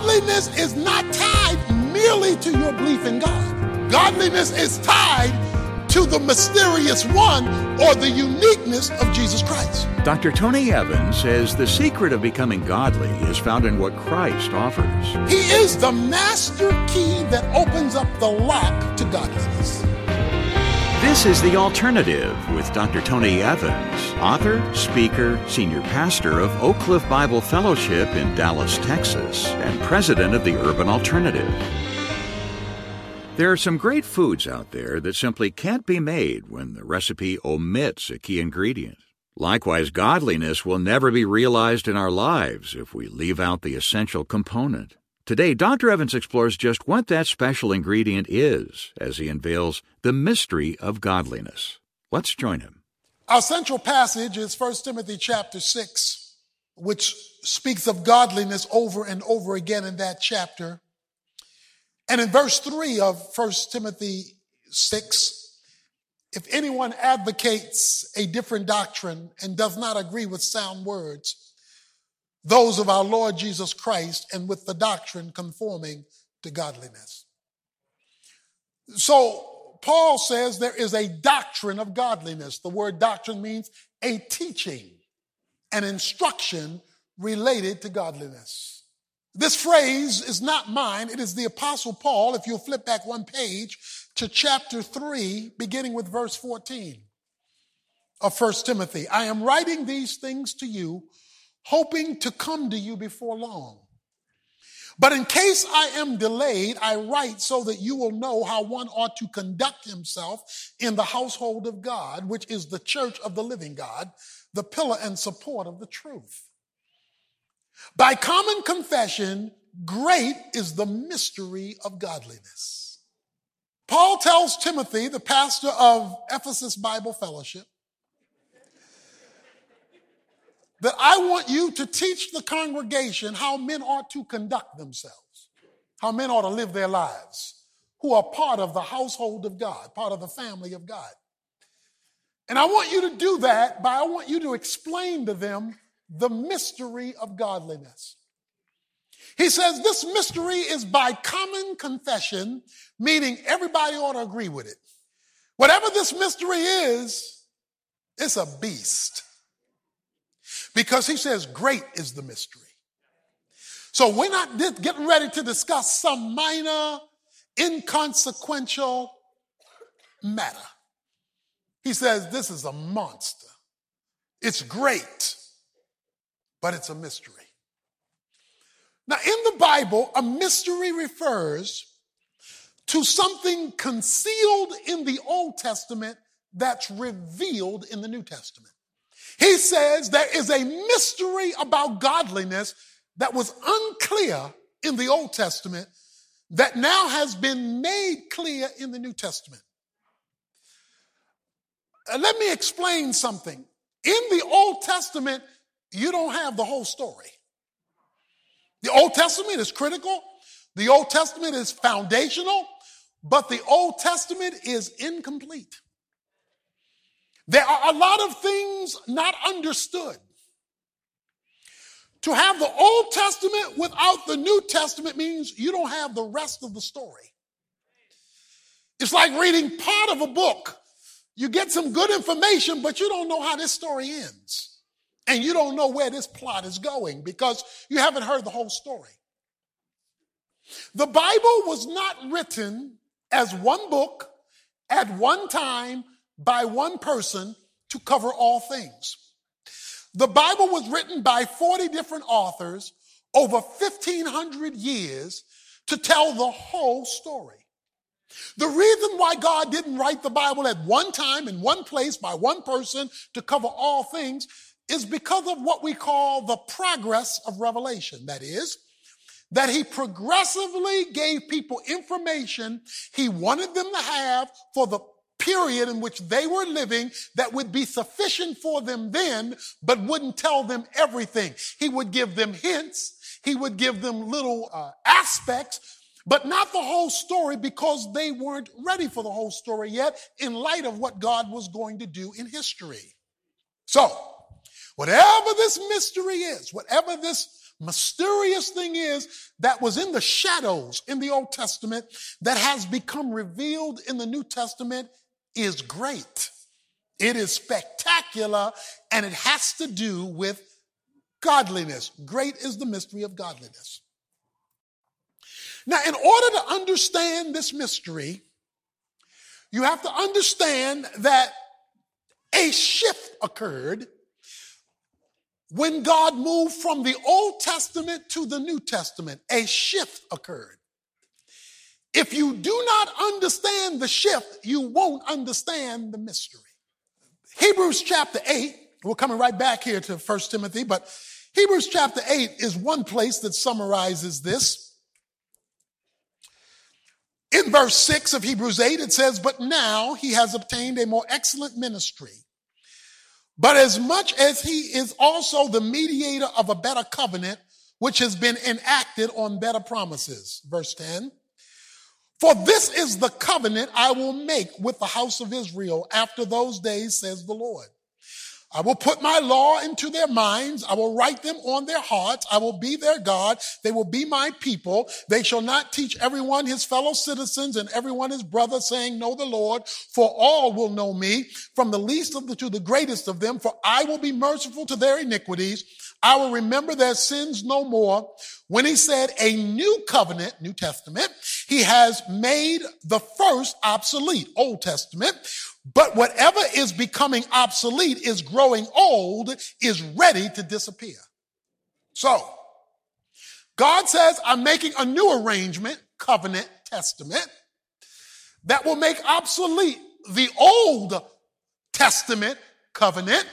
Godliness is not tied merely to your belief in God. Godliness is tied to the mysterious one or the uniqueness of Jesus Christ. Dr. Tony Evans says the secret of becoming godly is found in what Christ offers. He is the master key that opens up the lock to godliness. This is The Alternative with Dr. Tony Evans, author, speaker, senior pastor of Oak Cliff Bible Fellowship in Dallas, Texas, and president of the Urban Alternative. There are some great foods out there that simply can't be made when the recipe omits a key ingredient. Likewise, godliness will never be realized in our lives if we leave out the essential component. Today, Dr. Evans explores just what that special ingredient is as he unveils the mystery of godliness. Let's join him. Our central passage is 1 Timothy chapter 6, which speaks of godliness over and over again in that chapter. And in verse 3 of 1 Timothy 6, if anyone advocates a different doctrine and does not agree with sound words, those of our Lord Jesus Christ and with the doctrine conforming to godliness. So Paul says there is a doctrine of godliness. The word doctrine means a teaching, an instruction related to godliness. This phrase is not mine. It is the apostle Paul. If you'll flip back one page to chapter three, beginning with verse 14 of first Timothy. I am writing these things to you, hoping to come to you before long. But in case I am delayed, I write so that you will know how one ought to conduct himself in the household of God, which is the church of the living God, the pillar and support of the truth. By common confession, great is the mystery of godliness. Paul tells Timothy, the pastor of Ephesus Bible Fellowship, that I want you to teach the congregation how men ought to conduct themselves, how men ought to live their lives, who are part of the household of God, part of the family of God. And I want you to do that by, I want you to explain to them the mystery of godliness. He says this mystery is by common confession, meaning everybody ought to agree with it. Whatever this mystery is, it's a beast. Because he says, great is the mystery. So we're not getting ready to discuss some minor, inconsequential matter. He says, this is a monster. It's great but it's a mystery. Now, in the Bible, a mystery refers to something concealed in the Old Testament that's revealed in the New Testament. He says there is a mystery about godliness that was unclear in the Old Testament that now has been made clear in the New Testament. Uh, let me explain something. In the Old Testament, you don't have the whole story. The Old Testament is critical, the Old Testament is foundational, but the Old Testament is incomplete. There are a lot of things not understood. To have the Old Testament without the New Testament means you don't have the rest of the story. It's like reading part of a book. You get some good information, but you don't know how this story ends and you don't know where this plot is going because you haven't heard the whole story. The Bible was not written as one book at one time by one person to cover all things. The Bible was written by 40 different authors over 1500 years to tell the whole story. The reason why God didn't write the Bible at one time in one place by one person to cover all things is because of what we call the progress of revelation. That is, that he progressively gave people information he wanted them to have for the period in which they were living that would be sufficient for them then, but wouldn't tell them everything. He would give them hints. He would give them little uh, aspects, but not the whole story because they weren't ready for the whole story yet in light of what God was going to do in history. So, Whatever this mystery is, whatever this mysterious thing is that was in the shadows in the Old Testament that has become revealed in the New Testament is great. It is spectacular and it has to do with godliness. Great is the mystery of godliness. Now, in order to understand this mystery, you have to understand that a shift occurred when God moved from the Old Testament to the New Testament. A shift occurred. If you do not understand the shift, you won't understand the mystery. Hebrews chapter 8, we're coming right back here to 1 Timothy, but Hebrews chapter 8 is one place that summarizes this. In verse 6 of Hebrews 8, it says, But now he has obtained a more excellent ministry. But as much as he is also the mediator of a better covenant, which has been enacted on better promises. Verse 10. For this is the covenant I will make with the house of Israel after those days, says the Lord. I will put my law into their minds. I will write them on their hearts. I will be their God. They will be my people. They shall not teach everyone his fellow citizens and everyone his brother saying, know the Lord, for all will know me from the least of the to the greatest of them, for I will be merciful to their iniquities. I will remember their sins no more. When he said a new covenant, New Testament, he has made the first obsolete, Old Testament. But whatever is becoming obsolete is growing old, is ready to disappear. So, God says, I'm making a new arrangement, covenant, testament, that will make obsolete the Old Testament covenant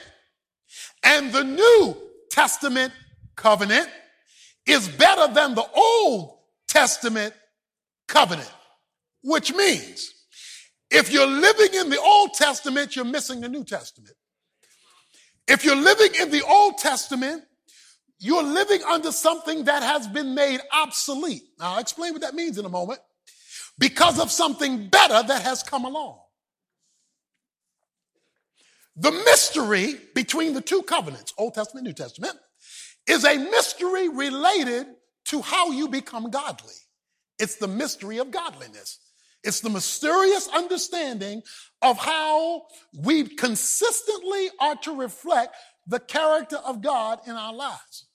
and the New Testament covenant is better than the Old Testament covenant, which means if you're living in the Old Testament, you're missing the New Testament. If you're living in the Old Testament, you're living under something that has been made obsolete. Now, I'll explain what that means in a moment. Because of something better that has come along. The mystery between the two covenants, Old Testament, New Testament, is a mystery related to how you become godly. It's the mystery of godliness. It's the mysterious understanding of how we consistently are to reflect the character of God in our lives.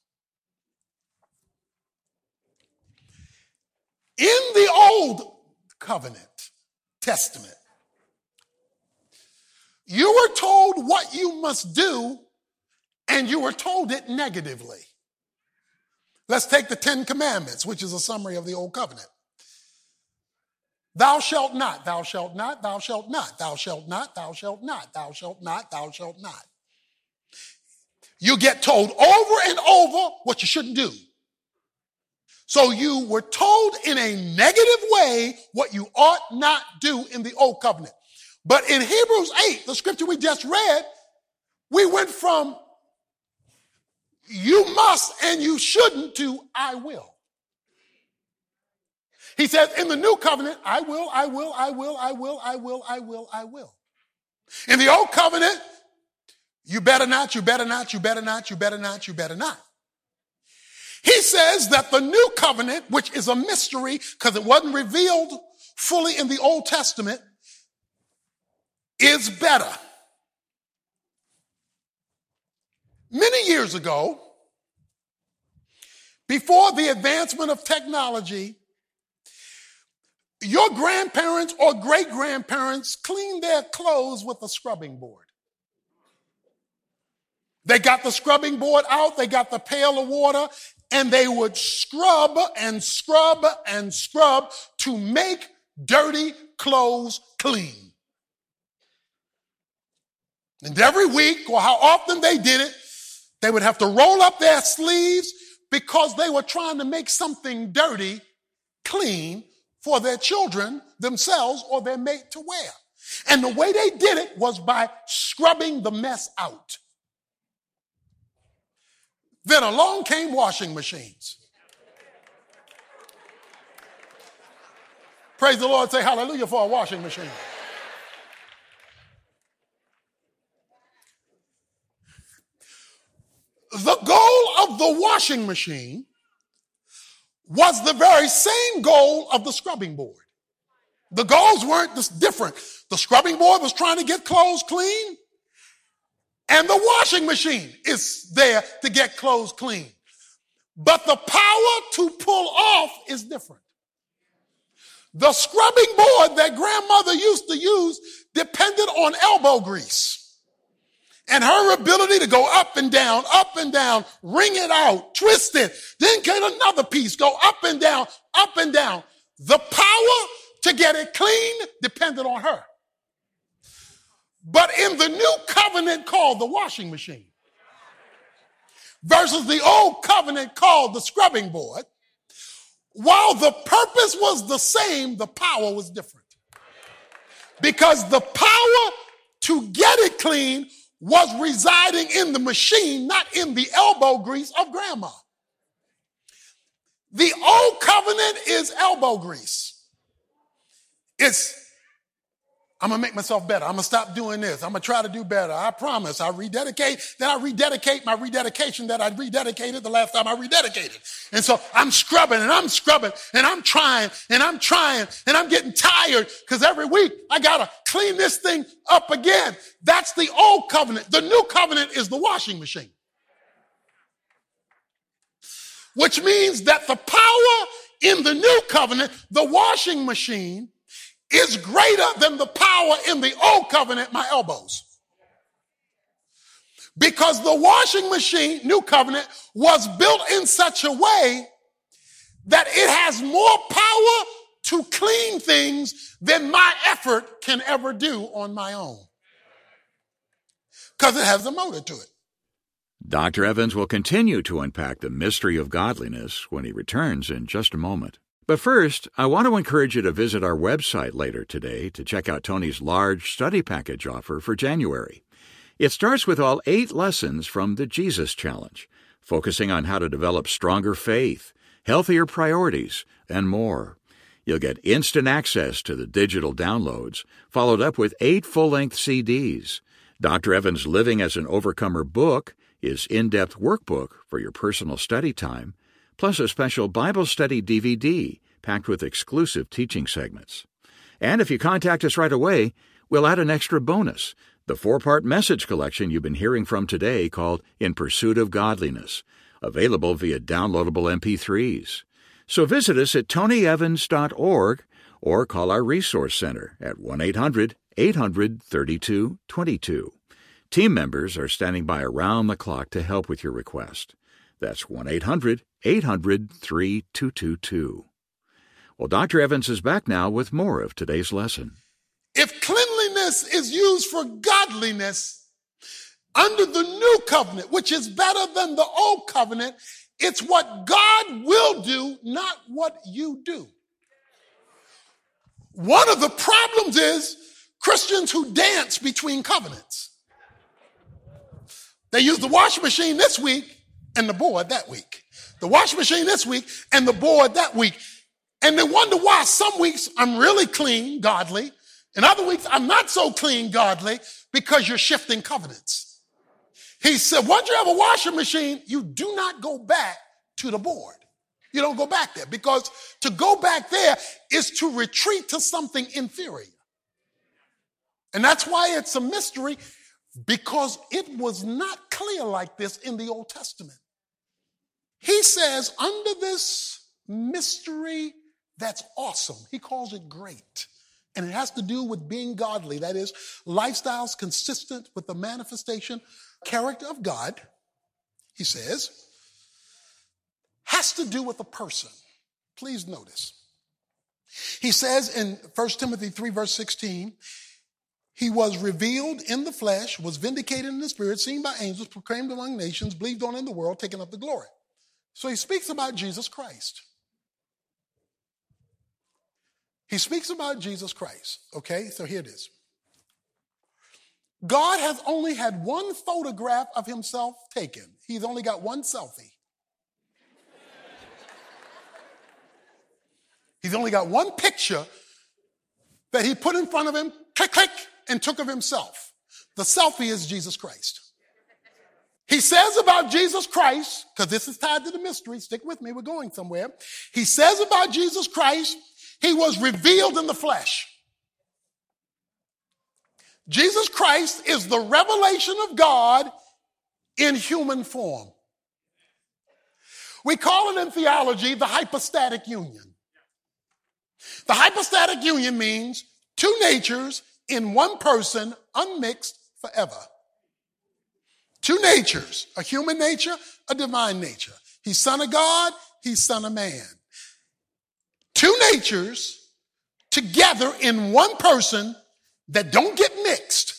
In the Old Covenant Testament, you were told what you must do, and you were told it negatively. Let's take the Ten Commandments, which is a summary of the Old Covenant. Thou shalt not, thou shalt not, thou shalt not, thou shalt not, thou shalt not, thou shalt not, thou shalt not. You get told over and over what you shouldn't do. So you were told in a negative way what you ought not do in the old covenant. But in Hebrews 8, the scripture we just read, we went from you must and you shouldn't to I will. He says, in the new covenant, I will, I will, I will, I will, I will, I will, I will. In the old covenant, you better not, you better not, you better not, you better not, you better not. He says that the new covenant, which is a mystery because it wasn't revealed fully in the Old Testament, is better. Many years ago, before the advancement of technology, your grandparents or great grandparents cleaned their clothes with a scrubbing board. They got the scrubbing board out, they got the pail of water, and they would scrub and scrub and scrub to make dirty clothes clean. And every week, or how often they did it, they would have to roll up their sleeves because they were trying to make something dirty clean for their children, themselves, or their mate to wear. And the way they did it was by scrubbing the mess out. Then along came washing machines. Praise the Lord, say hallelujah for a washing machine. The goal of the washing machine was the very same goal of the scrubbing board. The goals weren't different. The scrubbing board was trying to get clothes clean, and the washing machine is there to get clothes clean. But the power to pull off is different. The scrubbing board that grandmother used to use depended on elbow grease and her ability to go up and down, up and down, wring it out, twist it, then get another piece, go up and down, up and down. The power to get it clean depended on her. But in the new covenant called the washing machine versus the old covenant called the scrubbing board, while the purpose was the same, the power was different. Because the power to get it clean was residing in the machine, not in the elbow grease of grandma. The old covenant is elbow grease. It's, I'm gonna make myself better. I'm gonna stop doing this. I'm gonna try to do better. I promise. I rededicate, then I rededicate my rededication that I rededicated the last time I rededicated. And so I'm scrubbing and I'm scrubbing and I'm trying and I'm trying and I'm getting tired because every week I gotta clean this thing up again. That's the old covenant. The new covenant is the washing machine. Which means that the power in the new covenant, the washing machine, is greater than the power in the old covenant, my elbows. Because the washing machine, new covenant, was built in such a way that it has more power to clean things than my effort can ever do on my own. Because it has a motor to it. Dr. Evans will continue to unpack the mystery of godliness when he returns in just a moment. But first, I want to encourage you to visit our website later today to check out Tony's large study package offer for January. It starts with all eight lessons from the Jesus Challenge, focusing on how to develop stronger faith, healthier priorities, and more. You'll get instant access to the digital downloads, followed up with eight full length CDs. Dr. Evans' Living as an Overcomer book is in depth workbook for your personal study time, plus a special Bible study DVD packed with exclusive teaching segments. And if you contact us right away, we'll add an extra bonus the four part message collection you've been hearing from today called In Pursuit of Godliness, available via downloadable MP3s. So visit us at tonyevans.org or call our Resource Center at 1 800 800 3222. Team members are standing by around the clock to help with your request. That's 1 800 800 3222. Well, Dr. Evans is back now with more of today's lesson. If cleanliness is used for godliness under the new covenant, which is better than the old covenant, it's what God will do, not what you do. One of the problems is Christians who dance between covenants. They use the washing machine this week and the board that week. The washing machine this week and the board that week. And they wonder why some weeks I'm really clean, godly, and other weeks I'm not so clean, godly, because you're shifting covenants. He said, once you have a washing machine, you do not go back to the board. You don't go back there because to go back there is to retreat to something inferior. And that's why it's a mystery because it was not clear like this in the Old Testament. He says, under this mystery that's awesome, he calls it great. And it has to do with being godly. That is, lifestyles consistent with the manifestation character of God, he says, has to do with a person. Please notice. He says in 1 Timothy 3, verse 16, he was revealed in the flesh, was vindicated in the spirit, seen by angels, proclaimed among nations, believed on in the world, taken up the glory. So he speaks about Jesus Christ. He speaks about Jesus Christ. Okay, so here it is. God has only had one photograph of himself taken. He's only got one selfie. He's only got one picture that he put in front of him, click, click, and took of himself. The selfie is Jesus Christ. He says about Jesus Christ, because this is tied to the mystery, stick with me, we're going somewhere. He says about Jesus Christ, he was revealed in the flesh. Jesus Christ is the revelation of God in human form. We call it in theology the hypostatic union. The hypostatic union means two natures in one person, unmixed forever. Two natures, a human nature, a divine nature. He's son of God, he's son of man. Two natures together in one person that don't get mixed.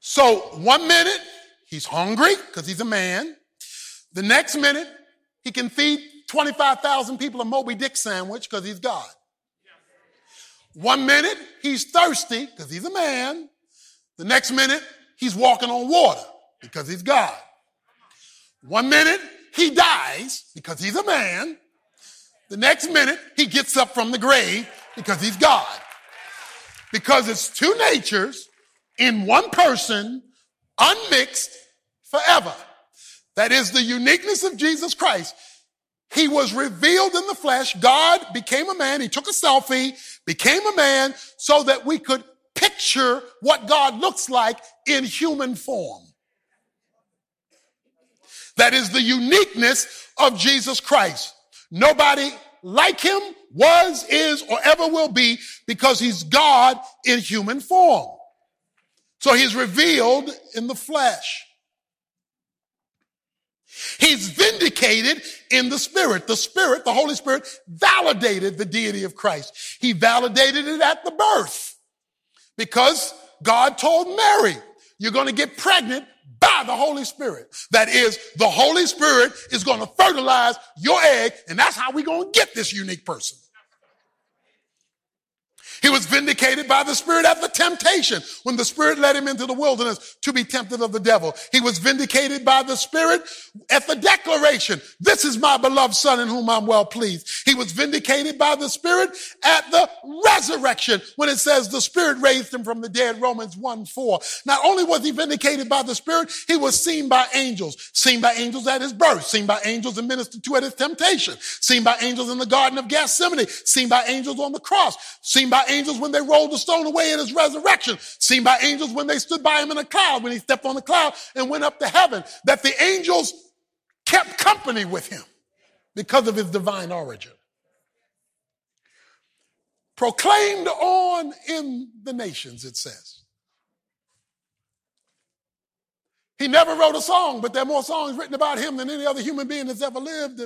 So one minute he's hungry because he's a man. The next minute he can feed 25,000 people a Moby Dick sandwich because he's God. One minute he's thirsty because he's a man. The next minute he's walking on water because he's God. One minute he dies because he's a man. The next minute he gets up from the grave because he's God. Because it's two natures in one person, unmixed forever. That is the uniqueness of Jesus Christ. He was revealed in the flesh. God became a man. He took a selfie, became a man so that we could picture what God looks like in human form. That is the uniqueness of Jesus Christ. Nobody like him was, is, or ever will be because he's God in human form. So he's revealed in the flesh. He's vindicated in the Spirit. The Spirit, the Holy Spirit, validated the deity of Christ. He validated it at the birth because God told Mary, you're going to get pregnant by the Holy Spirit. That is, the Holy Spirit is going to fertilize your egg, and that's how we're going to get this unique person. He was vindicated by the Spirit at the temptation when the Spirit led him into the wilderness to be tempted of the devil. He was vindicated by the Spirit at the declaration, this is my beloved son in whom I'm well pleased. He was vindicated by the Spirit at the resurrection when it says the Spirit raised him from the dead, Romans 1 4. Not only was he vindicated by the Spirit, he was seen by angels, seen by angels at his birth, seen by angels and ministered to at his temptation, seen by angels in the Garden of Gethsemane, seen by angels on the cross, seen by angels when they rolled the stone away at his resurrection, seen by angels when they stood by him in a cloud, when he stepped on the cloud and went up to heaven, that the angels kept company with him because of his divine origin. Proclaimed on in the nations, it says. He never wrote a song, but there are more songs written about him than any other human being that's ever lived.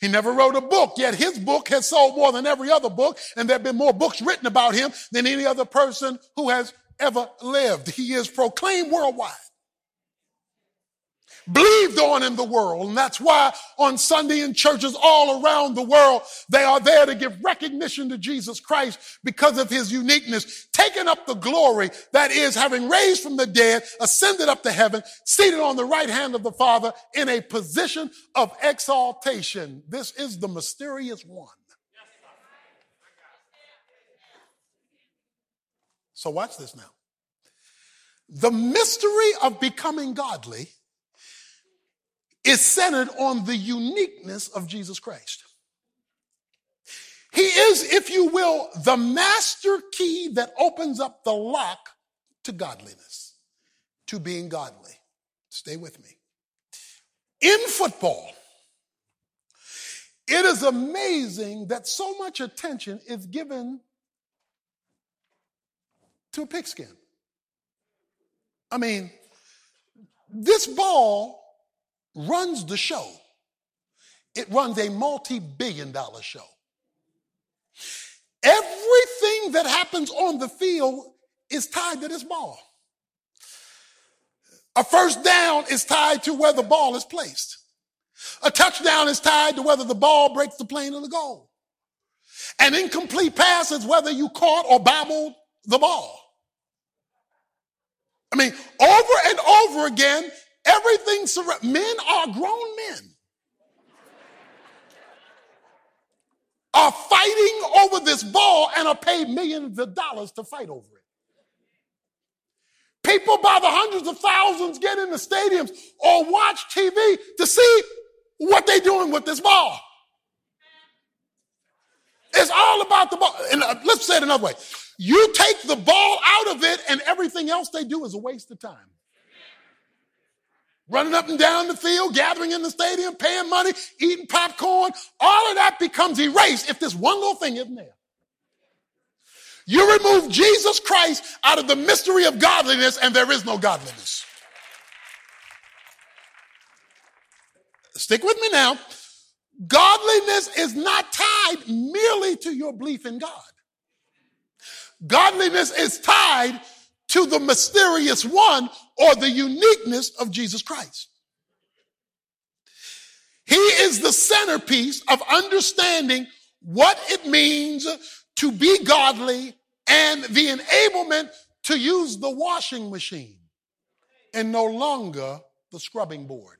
He never wrote a book, yet his book has sold more than every other book, and there have been more books written about him than any other person who has ever lived. He is proclaimed worldwide believed on in the world. And that's why on Sunday in churches all around the world, they are there to give recognition to Jesus Christ because of his uniqueness, taking up the glory that is having raised from the dead, ascended up to heaven, seated on the right hand of the Father in a position of exaltation. This is the mysterious one. So watch this now. The mystery of becoming godly is centered on the uniqueness of Jesus Christ. He is, if you will, the master key that opens up the lock to godliness, to being godly. Stay with me. In football, it is amazing that so much attention is given to a pigskin. I mean, this ball runs the show. It runs a multi billion dollar show. Everything that happens on the field is tied to this ball. A first down is tied to where the ball is placed. A touchdown is tied to whether the ball breaks the plane of the goal. An incomplete pass is whether you caught or bobbled the ball. I mean, over and over again, Everything men are grown men. Are fighting over this ball and are paid millions of dollars to fight over it. People by the hundreds of thousands get in the stadiums or watch TV to see what they're doing with this ball. It's all about the ball. And uh, let's say it another way. You take the ball out of it, and everything else they do is a waste of time. Running up and down the field, gathering in the stadium, paying money, eating popcorn, all of that becomes erased if this one little thing isn't there. You remove Jesus Christ out of the mystery of godliness, and there is no godliness. Stick with me now. Godliness is not tied merely to your belief in God. Godliness is tied to the mysterious one or the uniqueness of Jesus Christ. He is the centerpiece of understanding what it means to be godly and the enablement to use the washing machine and no longer the scrubbing board.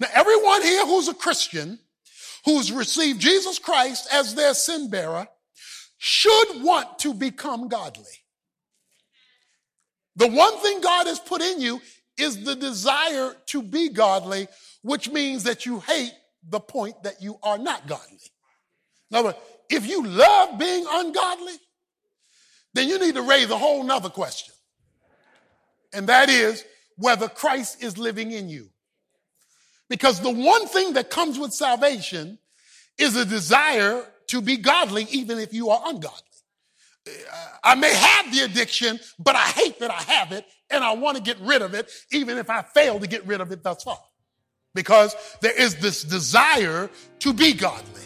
Now, everyone here who's a Christian, who's received Jesus Christ as their sin bearer, should want to become godly. The one thing God has put in you is the desire to be godly, which means that you hate the point that you are not godly. Words, if you love being ungodly, then you need to raise a whole nother question. And that is whether Christ is living in you. Because the one thing that comes with salvation is a desire to be godly, even if you are ungodly. I may have the addiction, but I hate that I have it and I want to get rid of it, even if I fail to get rid of it thus far. Because there is this desire to be godly.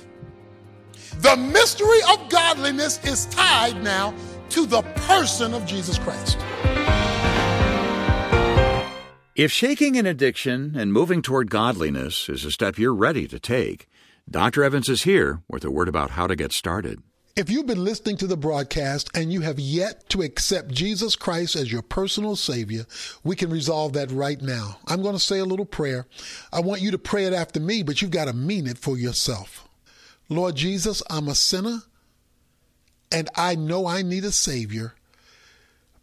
The mystery of godliness is tied now to the person of Jesus Christ. If shaking an addiction and moving toward godliness is a step you're ready to take, Dr. Evans is here with a word about how to get started. If you've been listening to the broadcast and you have yet to accept Jesus Christ as your personal Savior, we can resolve that right now. I'm going to say a little prayer. I want you to pray it after me, but you've got to mean it for yourself. Lord Jesus, I'm a sinner and I know I need a Savior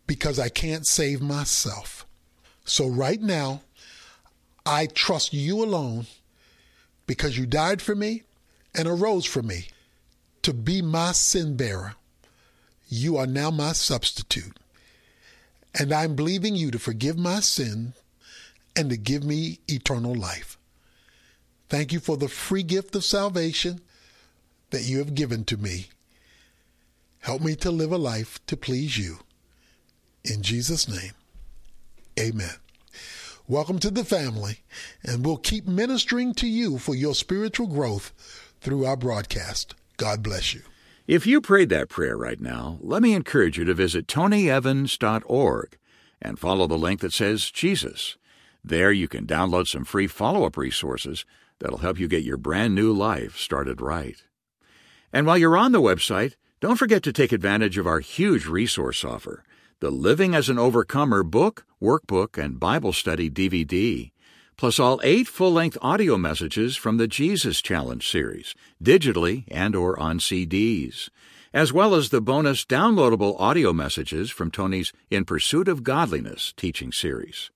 because I can't save myself. So right now, I trust you alone because you died for me and arose for me to be my sin bearer. You are now my substitute. And I'm believing you to forgive my sin and to give me eternal life. Thank you for the free gift of salvation that you have given to me. Help me to live a life to please you. In Jesus' name. Amen. Welcome to the family, and we'll keep ministering to you for your spiritual growth through our broadcast. God bless you. If you prayed that prayer right now, let me encourage you to visit tonyevans.org and follow the link that says Jesus. There you can download some free follow up resources that'll help you get your brand new life started right. And while you're on the website, don't forget to take advantage of our huge resource offer the Living as an Overcomer book, workbook, and Bible study DVD, plus all eight full-length audio messages from the Jesus Challenge series, digitally and or on CDs, as well as the bonus downloadable audio messages from Tony's In Pursuit of Godliness teaching series.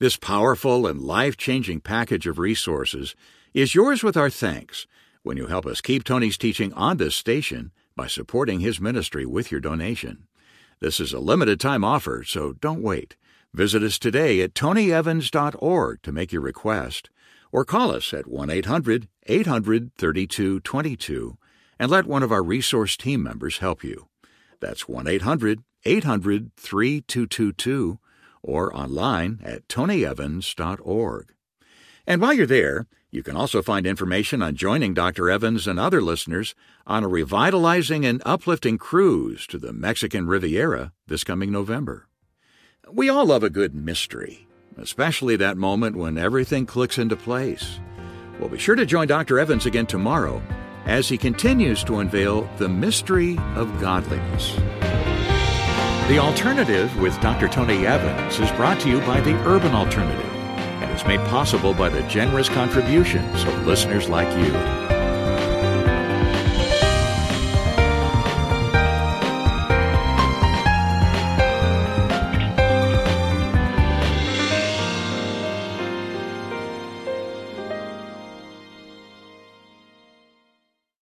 This powerful and life-changing package of resources is yours with our thanks when you help us keep Tony's teaching on this station by supporting his ministry with your donation. This is a limited time offer, so don't wait. Visit us today at tonyevans.org to make your request, or call us at 1 800 800 3222 and let one of our resource team members help you. That's 1 800 800 3222 or online at tonyevans.org. And while you're there, you can also find information on joining Dr. Evans and other listeners on a revitalizing and uplifting cruise to the Mexican Riviera this coming November. We all love a good mystery, especially that moment when everything clicks into place. Well, be sure to join Dr. Evans again tomorrow as he continues to unveil the mystery of godliness. The Alternative with Dr. Tony Evans is brought to you by the Urban Alternative and is made possible by the generous contributions of listeners like you.